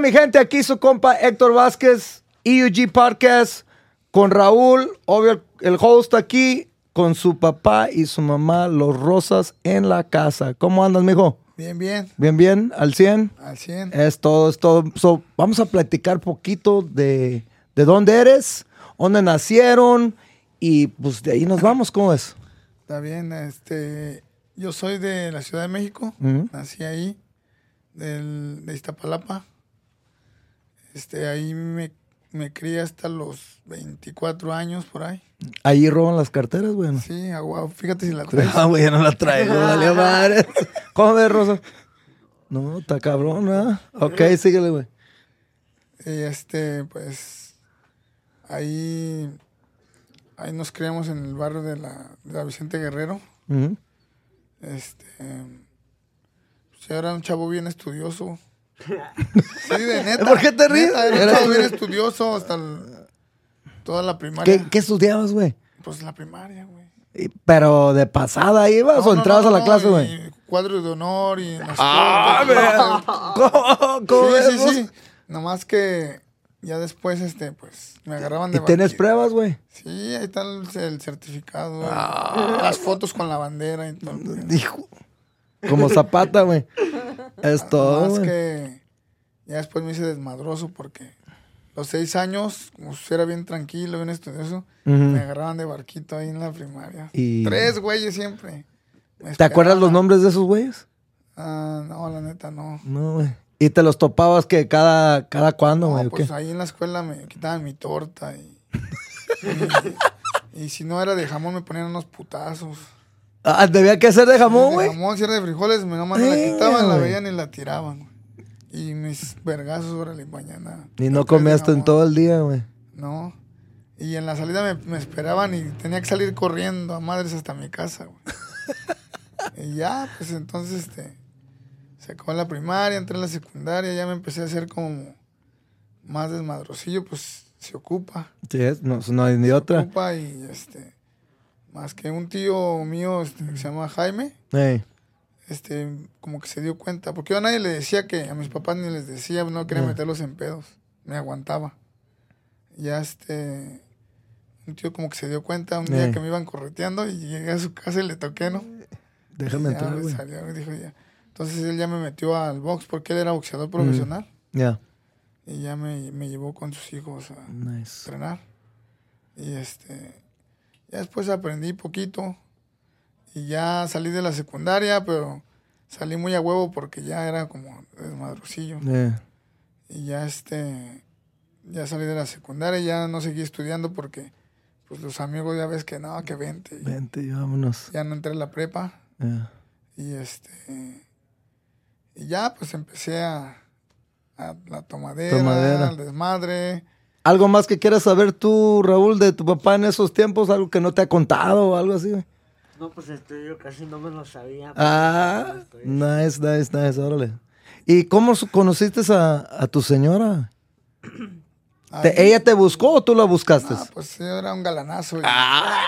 Mi gente, aquí su compa Héctor Vázquez, EUG Podcast, con Raúl, obvio el host aquí, con su papá y su mamá, los Rosas, en la casa. ¿Cómo andas, mijo? Bien, bien, Bien, bien, al 100. al 100. Es todo, es todo. So, vamos a platicar poquito de, de dónde eres, dónde nacieron y pues de ahí nos vamos, ¿cómo es? Está bien, este, yo soy de la Ciudad de México, nací ahí, del, de Iztapalapa. Este, ahí me, me crié hasta los 24 años por ahí. Ahí roban las carteras, güey. ¿no? Sí, agua, fíjate si la traes. Ah, güey, no la traigo, vale madre. ¿Cómo ves, Rosa? No, está cabrón, ¿ah? Ok, síguele, güey. Y este, pues, ahí, ahí nos criamos en el barrio de la, de la Vicente Guerrero. Este, pues, yo era un chavo bien estudioso. Sí, de neta. ¿Por qué te ríes? Era bien estudioso hasta el- toda la primaria. ¿Qué, qué estudiabas, güey? Pues la primaria, güey. ¿Pero de pasada ibas No, o entrabas no, a la no, clase, güey? Cuadros de honor y Ah, escuela. ¿Cómo, cómo Sí, sí, sí. Nomás que ya después, este, pues, me agarraban de ¿Y tienes pruebas, güey? Sí, ahí está el, el certificado, Ah. las fotos con la bandera y todo. Dijo. Como zapata, güey. Es todo, Más que ya después me hice desmadroso porque los seis años, como si era bien tranquilo, bien estudioso, Ujú. me agarraban de barquito ahí en la primaria. Y- Tres güeyes siempre. Me ¿Te acuerdas los nombres de esos güeyes? Ah, no, la neta no. No, güey. ¿Y te los topabas que cada, cada cuándo, güey? pues qué? ahí en la escuela me quitaban mi torta y, y, y si no era de jamón me ponían unos putazos. Ah, debía que hacer de jamón, güey. jamón, si era de frijoles, me nomás la quitaban, la veían y la tiraban. güey. Y mis vergazos, órale, mañana. Y no comías en todo el día, güey. No. Y en la salida me, me esperaban y tenía que salir corriendo a madres hasta mi casa, güey. y ya, pues entonces, este, se acabó la primaria, entré a la secundaria, ya me empecé a hacer como más desmadrosillo, pues se ocupa. Sí, es, no, no hay ni Se otra. ocupa y, este, más que un tío mío este, que se llama Jaime, Ey. este, como que se dio cuenta, porque yo a nadie le decía que, a mis papás ni les decía, no quería meterlos en pedos, me aguantaba. Ya este, un tío como que se dio cuenta un día que me iban correteando y llegué a su casa y le toqué, ¿no? Déjame entrar, güey. dijo ya. Entonces él ya me metió al box porque él era boxeador Mm. profesional Ya. y ya me, me llevó con sus hijos a Nice. entrenar. Y este, ya después aprendí poquito y ya salí de la secundaria, pero salí muy a huevo porque ya era como desmadrocillo. Eh, Y ya este, ya salí de la secundaria y ya no seguí estudiando porque pues los amigos ya ves que no, que vente. Vente y vámonos. ya no entré a la prepa Eh. y este, y ya pues empecé a, a la tomadera, Tomadera. al desmadre. ¿Algo más que quieras saber tú, Raúl, de tu papá en esos tiempos? ¿Algo que no te ha contado o algo así? No, pues este, yo casi no me lo sabía. Ah, Estoy- nice, nice, nice, órale. ¿Y cómo conociste a, a tu señora? ¿Te- Ahí- ¿Ella te buscó o tú la buscaste? Ah, pues yo era un galanazo. Y, Ah,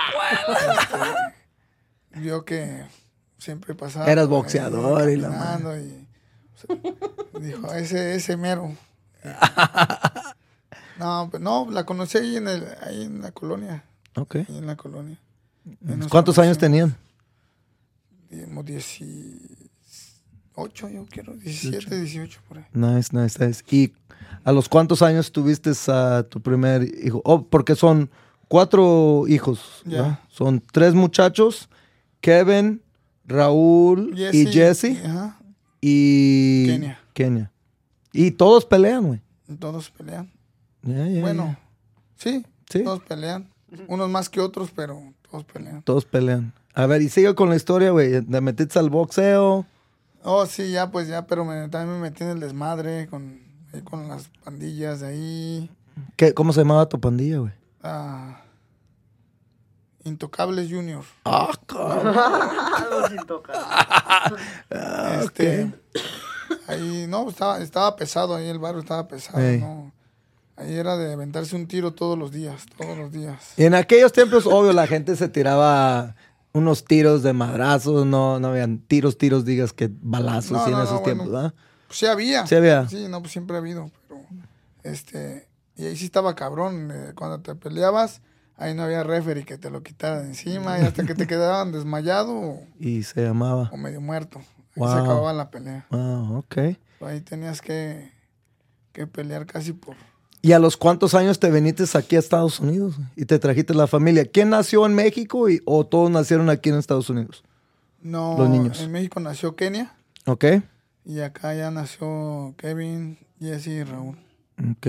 este, vio que siempre pasaba. Eras boxeador y la caminando y, o sea, dijo, ese, ese mero. No, pues no, la conocí ahí en, el, ahí en la colonia. ok. Ahí en la colonia. Nos ¿Cuántos años tenían? Digamos 18, yo quiero. 17, 18 por ahí. Nice, nice, nice. ¿Y a los cuántos años tuviste a tu primer hijo? Oh, porque son cuatro hijos. Son tres muchachos, Kevin, Raúl y Jesse Ajá. y Kenia. Kenia. Y todos pelean, güey. Todos pelean. Bueno, sí, Sí. todos pelean. Unos más que otros, pero todos pelean. Todos pelean. A ver, y sigue con la historia, güey. ¿Te metiste al boxeo? Oh, sí, ya, pues ya, pero me, también me metí en el desmadre con, ahí con las pandillas de ahí. ¿Qué, ¿Cómo se llamaba tu pandilla, güey? Ah, Intocables Junior. Ah, cabrón. Sin tocar. Ah, este, Ahí, no, estaba, estaba pesado ahí, el barrio estaba pesado. ¿no? Ahí era de aventarse un tiro todos los días, todos los días. Y en aquellos tiempos, obvio, la gente se tiraba unos tiros de madrazos, no, no habían tiros, tiros, digas que balazos No, sí, en no, esos no, tiempos, bueno. ¿verdad? Pues sí había. Sí había. Sí, no, pues siempre ha habido, pero este, y ahí sí estaba cabrón, eh, cuando te peleabas, ahí no había referee que te lo quitara de encima y hasta que te quedaban desmayado o, Y se llamaba. o medio muerto. Ahí Wow. se acababa la pelea. Ah, ok. Ahí tenías que, que pelear casi por... ¿Y a los cuántos años te viniste aquí a Estados Unidos y te trajiste la familia? ¿Quién nació en México y, o todos nacieron aquí en Estados Unidos? No, Los niños. en México nació Kenia Ok. y acá ya nació Kevin, Jesse y Raúl. Ok.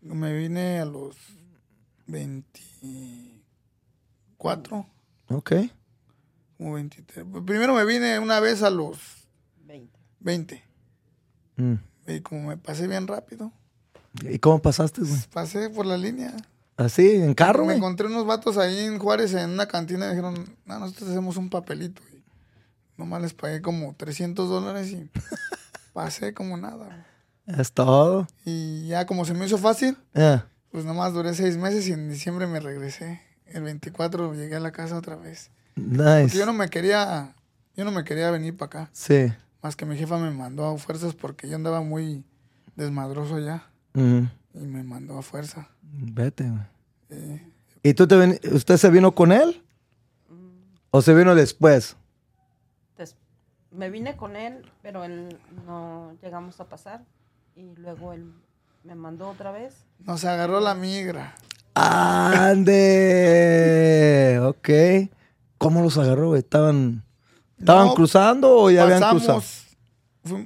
Me vine a los 24, Ok. como 23. Primero me vine una vez a los 20. 20. Mm. Y como me pasé bien rápido, ¿Y cómo pasaste, güey? pasé por la línea. ¿Así? ¿En carro, me güey? encontré unos vatos ahí en Juárez en una cantina y dijeron, no, nosotros hacemos un papelito. Y nomás les pagué como 300 dólares y pasé como nada. Es todo. Y ya como se me hizo fácil, Yeah. pues nomás duré seis meses y en diciembre me regresé. El 24 llegué a la casa otra vez. Porque Nice. yo no me quería, yo no me quería venir para acá. Sí. Más que mi jefa me mandó a fuerzas porque yo andaba muy desmadroso Y me mandó a fuerza. Vete, güey. Eh, ¿Y tú te usted se vino con él? ¿O se vino después? Me vine con él, pero él no llegamos a pasar. Y luego él me mandó otra vez. nos agarró la migra. ¡Ande! ok. ¿Cómo los agarró, güey? ¿Estaban, ¿estaban No, cruzando o ya habían cruzado?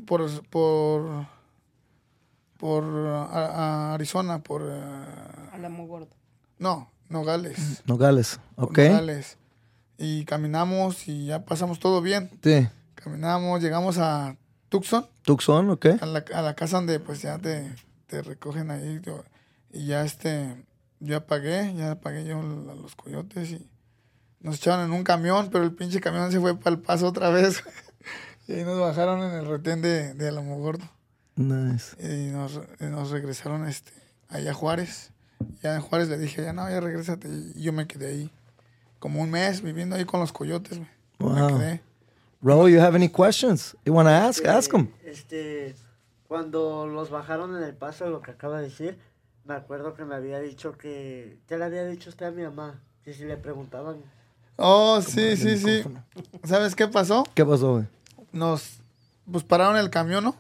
Por, por, por a- a Arizona, por... eh, Álamo Gordo. no, Nogales. Nogales. por Ok. Nogales. Y caminamos y ya pasamos todo bien. Sí. Caminamos, llegamos a Tucson, Tucson, ok. a la, a la casa donde pues ya te, te recogen ahí. yo- y ya este, ya pagué, ya pagué yo a los coyotes y nos echaron en un camión, pero el pinche camión se fue para el paso otra vez. y ahí nos bajaron en el retén de, de Alamogordo. Nice. Y nos, nos regresaron este, allá a Juárez. Ya en Juárez le dije, ya no, ya regrésate. Y yo me quedé ahí como un mes viviendo ahí con los coyotes. güey. Me Wow. quedé. Raul, you have any questions? You want to ask? Este, Ask him. Este, cuando los bajaron en el paso, lo que acaba de decir, me acuerdo que me había dicho que, ¿qué le había dicho usted a mi mamá? Que si le preguntaban, Oh, sí, sí, sí. ¿Sabes qué pasó? ¿Qué pasó, güey? Nos pues pararon el camión, ¿no?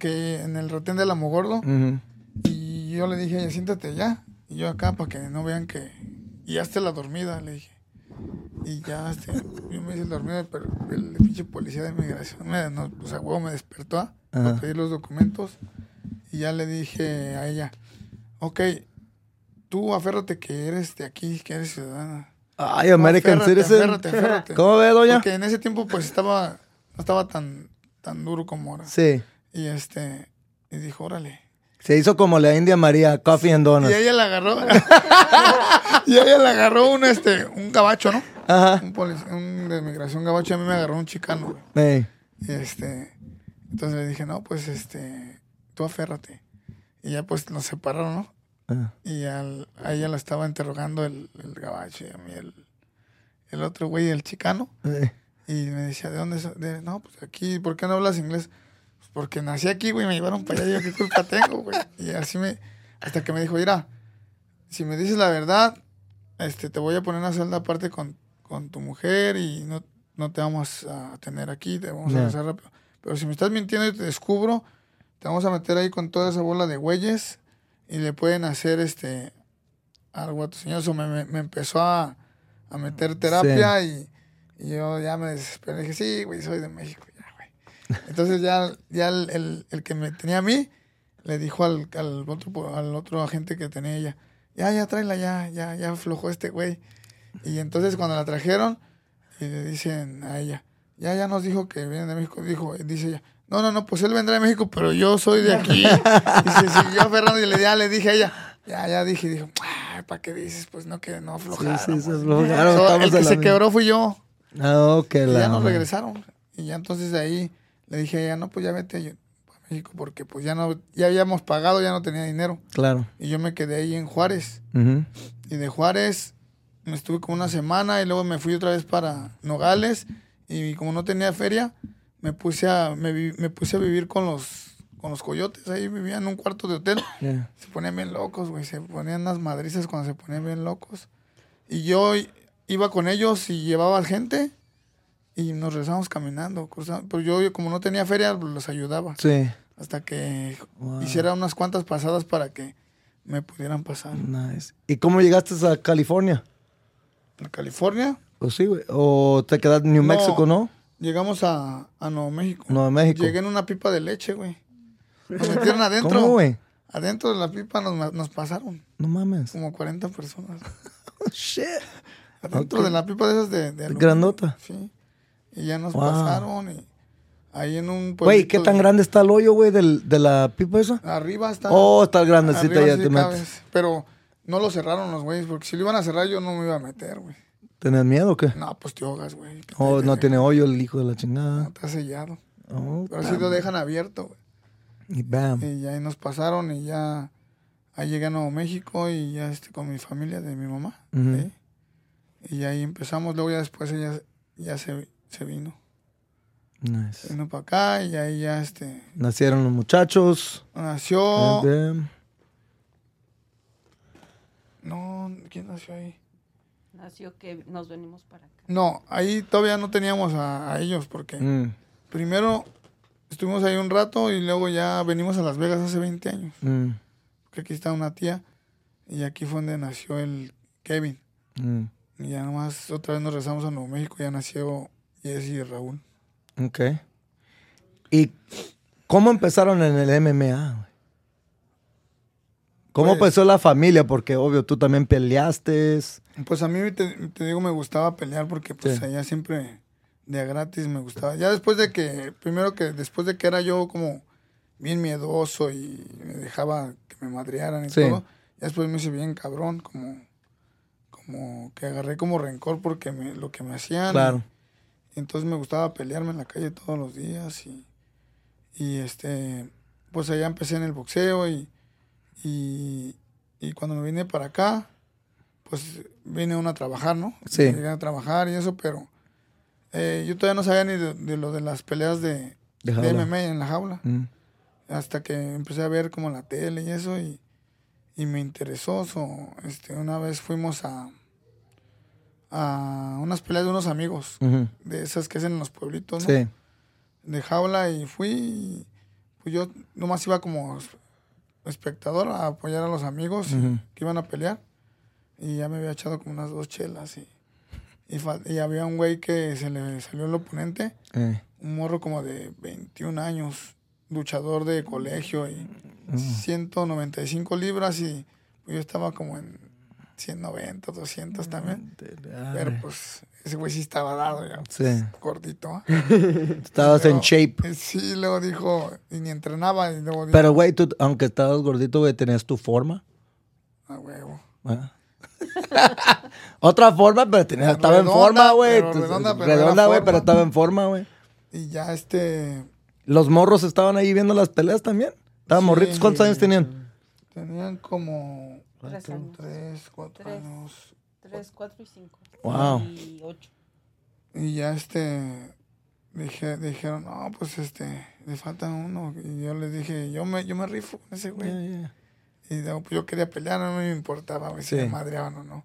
Que en el retén del Amogordo. Ujú. Y yo le dije, "Oye, siéntate allá. Y yo acá para que no vean que... Y ya esté la dormida, le dije. Y ya, este, yo me hice el dormido, pero el pinche policía de migración, me, no, o sea, huevo, me despertó a pedir los documentos. Y ya le dije a ella, ok, tú aférrate que eres de aquí, que eres ciudadana. Ay, American Citizen. aférrate, aférrate. ¿Cómo ve, doña? Porque en ese tiempo pues estaba, no estaba tan, tan duro como ahora. Sí. Y este, y dijo, órale. Se hizo como la India María, Coffee and Donuts. Y ella le agarró, y ella le agarró un, este, un gabacho, ¿no? Ajá. Un, polic- un de migración gabacho, y a mí me agarró un chicano, güey. Ey. Y este, entonces le dije, no, pues este, tú aférrate. Y ya pues nos separaron, ¿no? Ah. Y al- a ella la estaba interrogando el, el gabacho y a mí el, el otro güey, el chicano. Ey. Y me decía, ¿de dónde? De, no, pues aquí, ¿por qué no hablas inglés? Porque nací aquí, güey, me llevaron para allá, yo qué culpa tengo, güey. Y así me, hasta que me dijo, mira, si me dices la verdad, este, te voy a poner una celda aparte con, con tu mujer y no, no te vamos a tener aquí, te vamos a regresar rápido. Pero si me estás mintiendo y te descubro, te vamos a meter ahí con toda esa bola de güeyes y le pueden hacer este algo a tu señor. Eso me, me- me empezó a, a meter terapia y, y yo ya me desesperé. Dije, sí, güey, soy de México. Entonces ya, ya el, el- el que me tenía a mí le dijo al, al otro, al otro agente que tenía ella, ya, ya, tráela, ya, ya, ya aflojó este güey. Y entonces cuando la trajeron, y le dicen a ella, ya, ya nos dijo que viene de México, dijo, dice ella, no, no, no, pues él vendrá de México, pero yo soy de aquí. y se siguió aferrando y le, ya le dije a ella, ya, ya dije, y dijo, ¿para qué dices? Pues no, que no Sí, aflojaron. sí, se pues". aflojaron, So, el que se misma. quebró fui yo. Ah, ok, Y la ya nos regresaron. Y ya entonces de ahí le dije a ella, no, pues ya vete a México porque pues ya no, ya habíamos pagado, ya no tenía dinero. Claro. Y yo me quedé ahí en Juárez. Y de Juárez me estuve como una semana y luego me fui otra vez para Nogales. Y como no tenía feria, me puse a, me, me puse a vivir con los, con los coyotes, ahí vivían en un cuarto de hotel. Yeah. Se ponían bien locos, güey. Se ponían unas madrizas cuando se ponían bien locos. Y yo iba con ellos y llevaba gente y nos regresábamos caminando. cruzando. Pero yo, yo, como no tenía feria, pues, los ayudaba. Sí. Hasta que Wow. hiciera unas cuantas pasadas para que me pudieran pasar. Nice. ¿Y cómo llegaste a California? En California, ¿O sí, güey? ¿O te quedaste en New No. Mexico, no? llegamos a, a Nuevo México. Nuevo México. Llegué en una pipa de leche, güey. Nos metieron adentro. ¿Cómo, güey? Adentro de la pipa nos, pasaron No mames. como 40 personas. Shit. Adentro de la pipa de esas de, de. Grandota. Sí. Y ya nos Wow. pasaron y ahí en un Güey, ¿qué tan de- grande está el hoyo, güey, del- de la pipa esa? Arriba está. Oh, está grandecita, ya sí te cabes. metes. Pero no lo cerraron los güeyes, porque si lo iban a cerrar yo no me iba a meter, güey. ¿Tenés miedo o qué? No, pues te ahogas, güey. Oh, no tiene hoyo el hijo de la chingada. has sellado. Oh, Pero sí lo dejan abierto, güey. Y bam. Y ahí nos pasaron y ya ahí llegué a Nuevo México y ya este con mi familia de mi mamá. Y ahí empezamos, luego ya después ella ya se, se vino. Nice. Se vino para acá y ahí ya este Nacieron los muchachos. nació. No, ¿quién nació ahí? Nació que nos venimos para acá. No, ahí todavía no teníamos a, a ellos porque Mm, primero estuvimos ahí un rato y luego ya venimos a Las Vegas hace 20 años. mm, Porque aquí está una tía y aquí fue donde nació el Kevin. mm. Y ya nomás otra vez nos regresamos a Nuevo México, ya nació Jesse y Raúl. Ok. ¿Y cómo empezaron en el MMA? ¿Cómo Pues- empezó la familia? Porque, obvio, tú también peleaste. Pues a mí te, te digo, me gustaba pelear porque pues Sí. allá siempre de a gratis me gustaba. Ya después de que, primero que después de que era yo como bien miedoso y me dejaba que me madrearan y Sí. todo, ya después me hice bien cabrón, como, como que agarré como rencor porque me, lo que me hacían. Claro. Y entonces me gustaba pelearme en la calle todos los días y, y este, pues allá empecé en el boxeo y, y, y cuando me vine para acá, pues vine uno a trabajar, ¿no? Sí. Llegué a trabajar y eso, pero eh, yo todavía no sabía ni de, de lo de las peleas de, De. MMA en la jaula, Mm, hasta que empecé a ver como la tele y eso y, y me interesó. so, este, una vez fuimos a, a unas peleas de unos amigos de esas que hacen en los pueblitos, ¿no? Sí. De jaula y fui, y, pues yo nomás iba como espectador a apoyar a los amigos que iban a pelear y ya me había echado como unas dos chelas y, y, había un güey que se le salió el oponente, Eh, un morro como de 21 años, luchador de colegio y Mm. 195 libras y pues yo estaba como en 190, 200 también. Pero pues ese güey sí estaba dado ya. Sí. Gordito. ¿ah? Estabas en shape. eh, Sí, luego dijo, y ni entrenaba, y luego dijo, Pero, güey, tú, aunque estabas gordito, güey, tenías tu forma. a huevo. ¿verdad? Otra forma, pero tenía, estaba en forma, güey. redonda, pero Redonda, güey, pero estaba en forma, güey. Y ya este, Los morros estaban ahí viendo las peleas también. Estaban Sí. morritos. ¿Cuántos años tenían? tenían como Tres años. tres, cuatro Tres. años. Tres, cuatro y cinco. Wow. Y ocho. Y ya este, dije, dijeron, no, pues este, le falta uno. Y yo les dije, yo me, yo me rifo con ese güey. Yeah, yeah. Y pues, yo quería pelear, no me importaba güey, si Sí. me madreaban o no.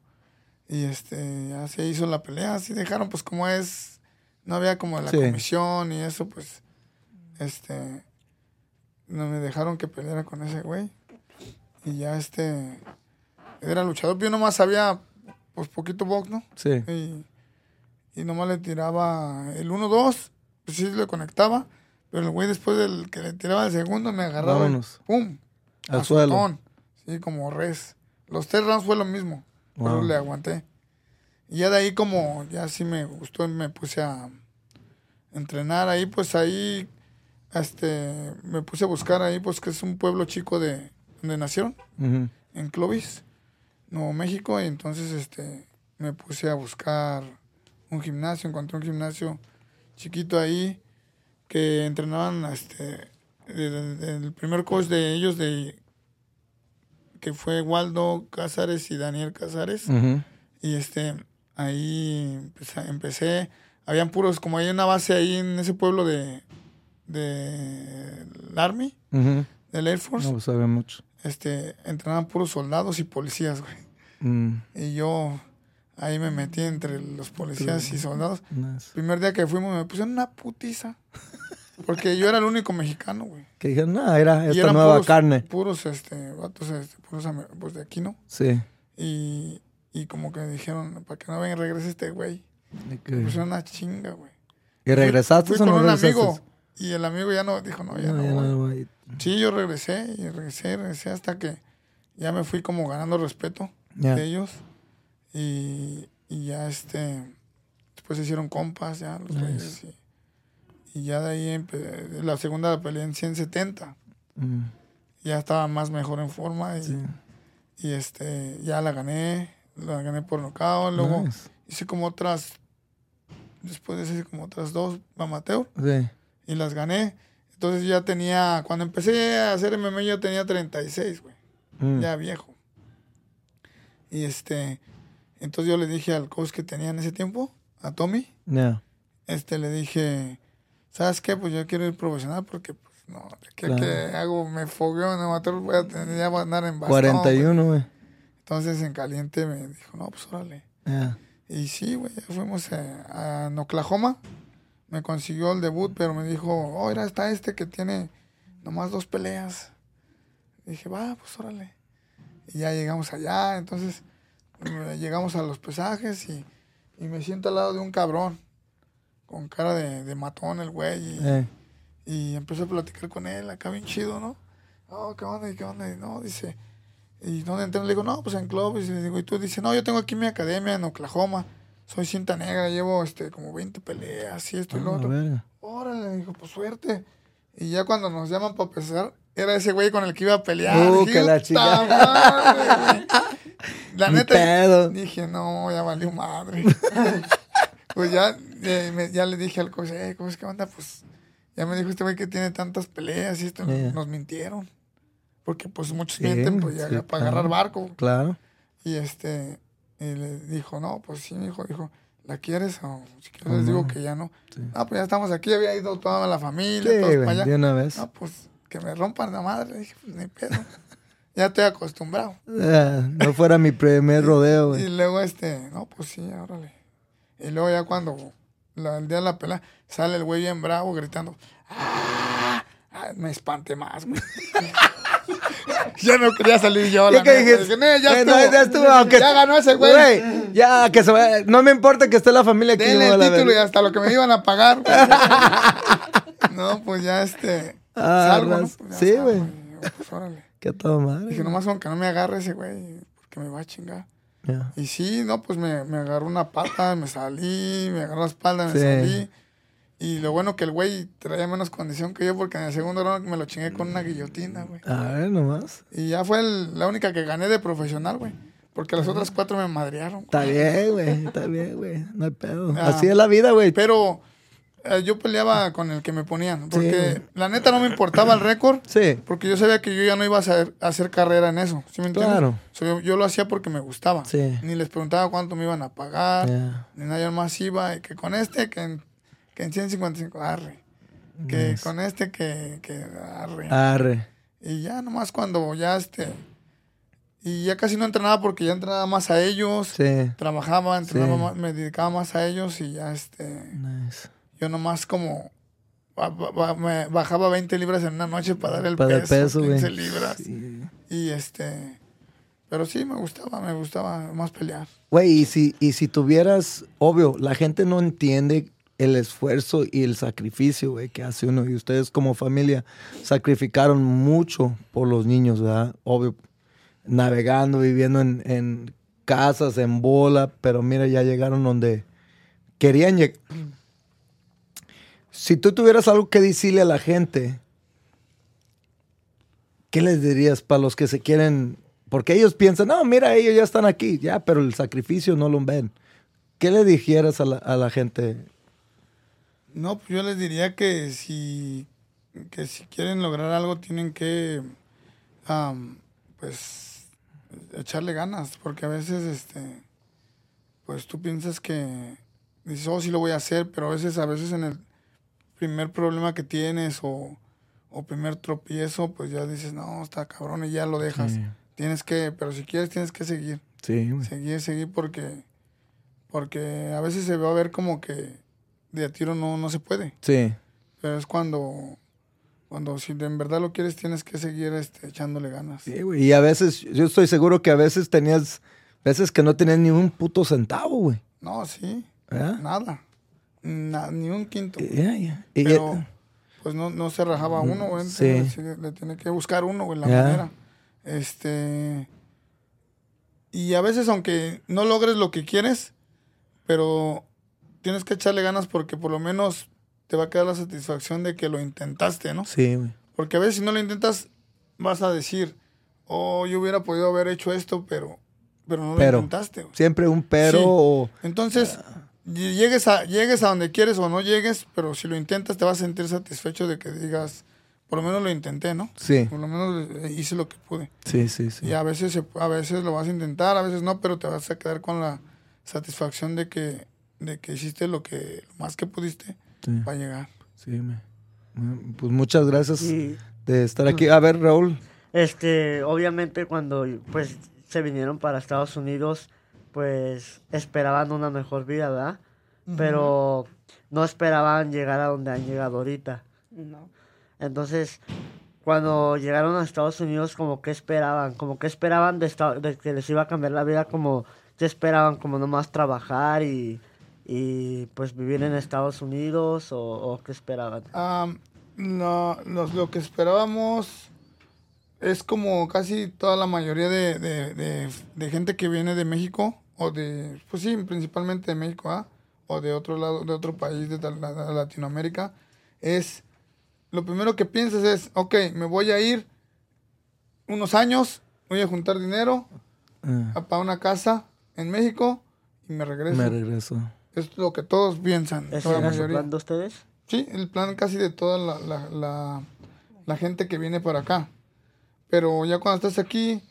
Y este, ya se hizo la pelea, así dejaron, pues como es, no había como la Sí. comisión y eso, pues, este, no me dejaron que peleara con ese güey. Y ya este, era luchador, yo nomás sabía, pues poquito box, ¿no? Sí. Y, y nomás le tiraba el 1-2, pues sí le conectaba, pero el güey después del que le tiraba el segundo me agarraba, y Vámonos. ¡pum! Al suelo. Sí, como res. Los tres rounds fue lo mismo, pero Wow. le aguanté. Y ya de ahí como, ya sí me gustó, me puse a entrenar ahí, pues ahí, este, me puse a buscar ahí, pues que es un pueblo chico de donde nacieron, en Clovis, Nuevo México, y entonces, este, me puse a buscar un gimnasio, encontré un gimnasio chiquito ahí, que entrenaban, este, de- de- el primer coach de ellos, de que fue Waldo Cázares y Daniel Cázares, y este, ahí empecé, empecé, habían puros, como hay una base ahí en ese pueblo de, del Army, del Air Force, No sabe mucho. Este, entrenaban puros soldados y policías, güey. Mm, Y yo ahí me metí entre los policías y soldados. nice. Primer día que fuimos me pusieron una putiza. Porque yo era el único mexicano, güey. Que dijeron, no, era esta nueva puros, carne. Puros, este, vatos, este, puros pues de aquí, ¿no? Sí. Y, y como que dijeron, para que no venga regrese este güey. Me pusieron una chinga, güey. ¿Y regresaste Fui o con no un regresaste? amigo. Y el amigo ya no, dijo, no, ya No, no, ya voy. no voy. Sí, yo regresé y regresé, regresé hasta que ya me fui como ganando respeto de ellos. Y, y ya este, después se hicieron compas ya los Nice. Y, y ya de ahí empe- la segunda la peleé en 170. Mm, Ya estaba más mejor en forma y, sí. y este, ya la gané. La gané por nocaut. Luego Nice. hice como otras, después de eso hice como otras dos amateur. Sí. Y las gané. Entonces yo ya tenía, cuando empecé a hacer MMA yo tenía 36, güey, Mm, ya viejo. Y este, entonces yo le dije al coach que tenía en ese tiempo, a Tommy, ya. este, le dije, ¿sabes qué? Pues yo quiero ir profesional porque, pues, no, a Claro. que hago, me fogueo en amateur, voy a tener, ya voy a andar en bastón. 41, güey. Entonces en caliente me dijo, no, pues órale. Ya. Y sí, güey, ya fuimos eh, a, en Oklahoma. Me consiguió el debut, pero me dijo, oh, mira, está este que tiene nomás dos peleas. dije, va, pues órale. Y ya llegamos allá, entonces eh, llegamos a los pesajes y, y me siento al lado de un cabrón, con cara de, de matón el güey. Y, Eh, y empecé a platicar con él, acá bien chido, ¿no? Oh, ¿qué onda? ¿Y qué onda? Y no, dice, ¿y dónde entrenas? Le digo, no, pues en club. Y le digo, ¿y tú? Dice, no, yo tengo aquí mi academia en Oklahoma. Soy cinta negra, llevo este como 20 peleas y esto y lo a otro. ver. Órale, dijo, pues suerte. Y ya cuando nos llaman para pesar, era ese güey con el que iba a pelear. Uh, que la "Puta chingada". madre, güey". La neta, pedo. dije, no, ya valió madre. pues ya, eh, me- ya le dije al coach, eh, ¿cómo es que onda? Pues ya me dijo este güey que tiene tantas peleas y esto, Yeah. nos mintieron. Porque pues muchos Sí, mienten pues, ya, sí, para claro. agarrar barco. Claro. Y este, y le dijo, no, pues sí, mi hijo, dijo, ¿la quieres? O si quieres ¿O les digo no? que ya no. Sí. No, pues ya estamos aquí, había ido toda la familia, Sí, todos para allá. de una vez. No, pues que me rompan la madre. Dije, pues ni pedo. ya estoy acostumbrado. Ah, no fuera mi primer rodeo, Y güey. luego este, no, pues sí, órale. Y luego ya cuando la- el día de la pelea, sale el güey bien bravo gritando. "¡Ah!". Ah, me espanté más, güey. ya no quería salir yo. ¿Ya la dijiste? Dije, "Nee, ya, estuvo. ya estuvo, aunque- Ya ganó ese güey. Güey, ya, que se vaya. No me importa que esté la familia aquí. Denle el la título y hasta lo que me iban a pagar. no, pues ya este. Ah, salgo, ¿no? Pues sí, güey. pues, órale. Qué todo madre. Dije, nomás con que no me agarre ese güey, porque me va a chingar. Y sí, no, pues me, me agarró una pata, me salí, me agarró la espalda, me Sí. salí. Y lo bueno que el güey traía menos condición que yo, porque en el segundo round me lo chingué con una guillotina, güey. A ver, nomás. Y ya fue el- la única que gané de profesional, güey. Porque las otras cuatro me madrearon. Está bien, güey. Está bien, güey. No hay pedo. Ah. Así es la vida, güey. Pero eh, yo peleaba con el que me ponían. Porque la neta no me importaba el récord. Sí. Porque yo sabía que yo ya no iba a hacer, a hacer carrera en eso. ¿Sí me entiendes? Claro. So, yo, yo lo hacía porque me gustaba. Sí. Ni les preguntaba cuánto me iban a pagar. Ni nada más iba. Y que con este, que en, que en 155, arre. Que con este, que, que arre. Arre. Y ya nomás cuando ya este... Y ya casi no entrenaba porque ya entrenaba más a ellos. Sí. Trabajaba, entrenaba Sí. más, me dedicaba más a ellos y ya este... Nice. Yo nomás como me bajaba 20 libras en una noche para dar el Para el peso, peso, güey. 15 libras. Sí. Y este, pero sí me gustaba, me gustaba más pelear. Güey, y si, y si tuvieras, obvio, la gente no entiende el esfuerzo y el sacrificio, que hace uno. Y ustedes como familia sacrificaron mucho por los niños, ¿verdad? Obvio, navegando, viviendo en, en casas, en bola, pero mira, ya llegaron donde querían llegar. Si tú tuvieras algo que decirle a la gente, ¿qué les dirías para los que se quieren? Porque ellos piensan, no, mira, ellos ya están aquí, ya, pero el sacrificio no lo ven. ¿Qué le dijeras a la, a la gente? No, pues yo les diría que si, que si quieren lograr algo tienen que, pues, echarle ganas, porque a veces, este, pues tú piensas que, dices, oh, sí lo voy a hacer, pero a veces, a veces en el, primer problema que tienes o, o primer tropiezo, pues ya dices, no, está cabrón y ya lo dejas. Sí. Tienes que, pero si quieres tienes que seguir, Sí, güey. seguir, seguir porque, porque a veces se va a ver como que de a tiro no, no se puede. Sí. Pero es cuando, cuando si en verdad lo quieres tienes que seguir este, echándole ganas. Sí, güey. Y a veces, yo estoy seguro que a veces tenías, veces que no tenías ni un puto centavo, güey. No, sí, ¿Verdad? nada. Na- ni un quinto. Ya, ya. Y- Pero pues no, no se rajaba uno, güey. Sí. Le, tiene que buscar uno, güey, la manera. Este. Y a veces, aunque no logres lo que quieres, pero tienes que echarle ganas porque por lo menos te va a quedar la satisfacción de que lo intentaste, ¿no? sí, güey. Porque a veces si no lo intentas, vas a decir, oh, yo hubiera podido haber hecho esto, pero, pero no lo intentaste, güey. Siempre un pero Sí. o... Entonces, ll- llegues a, llegues a donde quieres o no llegues, pero si lo intentas te vas a sentir satisfecho de que digas, por lo menos lo intenté, ¿no? Sí, Por lo menos eh, hice lo que pude. sí, sí, sí. Y a veces, a veces lo vas a intentar, a veces no, pero te vas a quedar con la satisfacción de que, de que hiciste lo que lo más que pudiste Sí, para llegar. sí, me- me- Pues muchas gracias Y de estar aquí. A ver, Raúl. este, obviamente cuando pues se vinieron para Estados Unidos, pues esperaban una mejor vida, ¿verdad? Pero no esperaban llegar a donde han llegado ahorita. No. Entonces, cuando llegaron a Estados Unidos, como que esperaban, como que esperaban de, esta- de que les iba a cambiar la vida, como que esperaban, como nomás trabajar y, y pues vivir en Estados Unidos o, o qué esperaban. Am, no, nos- lo que esperábamos es como casi toda la mayoría de, de- de- de gente que viene de México, o de, pues sí, principalmente de México, ¿ah? o de otro lado, de otro país de Latinoamérica, es, lo primero que piensas es, ok, me voy a ir unos años, voy a juntar dinero Ah, a- para una casa en México y me regreso. me regreso. Es lo que todos piensan, ¿Ese era su plan de ustedes? Sí, el plan casi de toda la, la, la, la gente que viene para acá. Pero ya cuando estás aquí,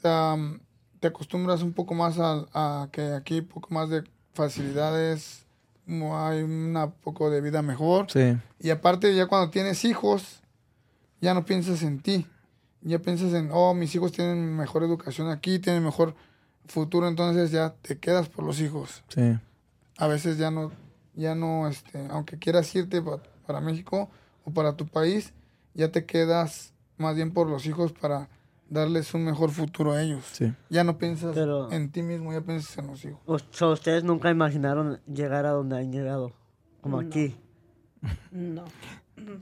te acostumbras un poco más a, a que aquí hay un poco más de facilidades, hay un poco de vida mejor. Sí, Y aparte, ya cuando tienes hijos, ya no piensas en ti. Ya piensas en, oh, mis hijos tienen mejor educación aquí, tienen mejor futuro, entonces ya te quedas por los hijos sí. A veces ya no, ya no, este, aunque quieras irte pa- para México o para tu país, ya te quedas más bien por los hijos para darles un mejor futuro a ellos. Sí. Ya no piensas Pero- en ti mismo, ya piensas en los hijos. O sea, ustedes nunca imaginaron llegar a donde han llegado, como No. aquí. No.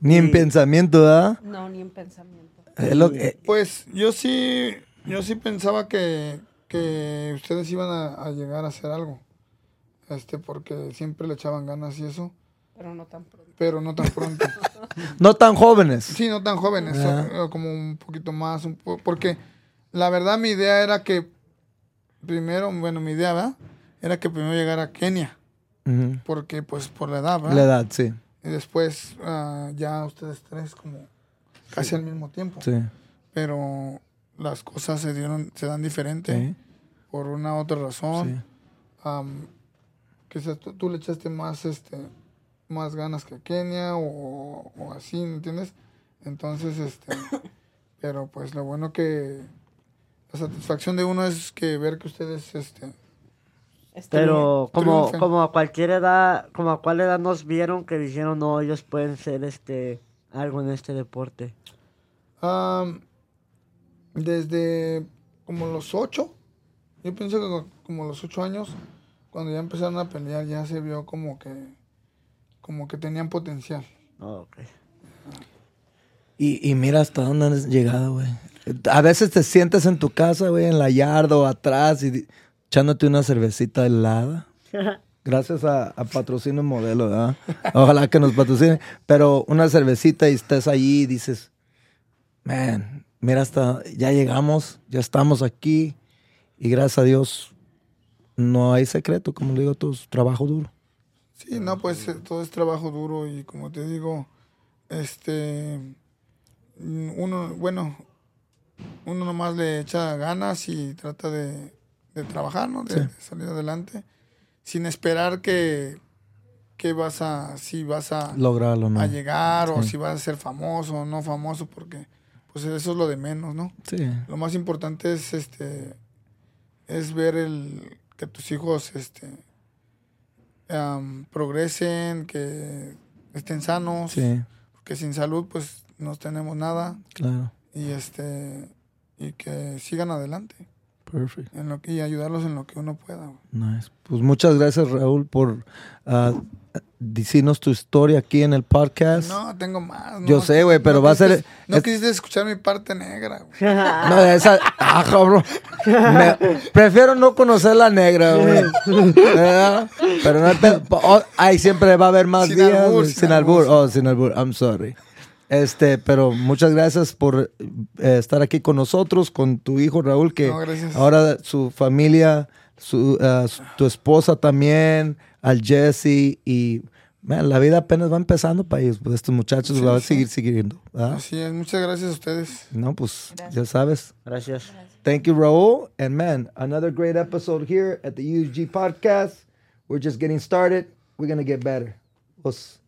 Ni en pensamiento, ¿verdad? No, ni en pensamiento. Es lo que- Pues yo sí, yo sí pensaba que, que ustedes iban a, a llegar a hacer algo, este, porque siempre le echaban ganas y eso, Pero no tan pronto. pero no tan pronto. no tan jóvenes. Sí, no tan jóvenes, Ah. o- como un poquito más, un po- porque la verdad mi idea era que primero, bueno, mi idea, ¿verdad? Era que primero llegara a Kenia, porque pues por la edad, ¿verdad? La edad, sí. Y después ah, ya ustedes tres como casi al mismo tiempo. Sí. Pero las cosas se dieron, se dan diferente Sí. por una u otra razón. Sí. Quizás tú, tú le echaste más este más ganas que Kenia o, o así, ¿me entiendes? Entonces, este, pero pues lo bueno que la satisfacción de uno es que ver que ustedes, este, Está Pero como, Triunfen. como a cualquier edad, como a cuál edad nos vieron que dijeron, no, ellos pueden ser este algo en este deporte. am, desde como los ocho, yo pienso que co- como los ocho años, cuando ya empezaron a pelear, ya se vio como que, como que tenían potencial. Oh, ok. Y, y mira hasta dónde has llegado, güey. A veces te sientes en tu casa, güey, en la yarda o atrás y echándote una cervecita helada. Gracias a, a Patrocinio Modelo, ¿verdad? Ojalá que nos patrocine. Pero una cervecita y estás allí y dices, man, mira hasta, ya llegamos, ya estamos aquí. Y gracias a Dios, no hay secreto, como le digo, todo es trabajo duro. Sí, no, pues eh, todo es trabajo duro y como te digo, este, uno, bueno, uno nomás le echa ganas y trata de, de trabajar, ¿no? De, Sí. de salir adelante, sin esperar que, qué vas a, si vas a, Lograrlo, ¿no? a llegar o si vas a ser famoso o no famoso, porque pues eso es lo de menos, ¿no? Sí. Lo más importante es este es ver el que tus hijos este progresen, que estén sanos, Sí, porque sin salud pues no tenemos nada claro. y este y que sigan adelante Perfect. en lo que, y ayudarlos en lo que uno pueda. güey. Nice. Pues muchas gracias, Raúl, por ah, decirnos tu historia aquí en el podcast. No, tengo más. Yo sé, güey, pero va a ser- No es- quisiste escuchar mi parte negra, güey. No, esa. Ah, cabrón. Me- prefiero no conocer la negra, güey. Pero no te. oh, ay, siempre va a haber más Sin días. albur, sin sin albur. albur. Oh, sin albur. I'm sorry. Este, pero muchas gracias por eh, estar aquí con nosotros, con tu hijo Raúl, que No, ahora su familia, su, ah, su- tu esposa también, al Jesse y man, la vida apenas va empezando para ellos. Pues estos muchachos Sí, van a seguir siguiendo. ¿verdad? Así es, muchas gracias a ustedes. No, pues Gracias. ya sabes. Gracias. Thank you, Raul. And man, another great episode here at the UG podcast. We're just getting started. We're going to get better. We'll, s-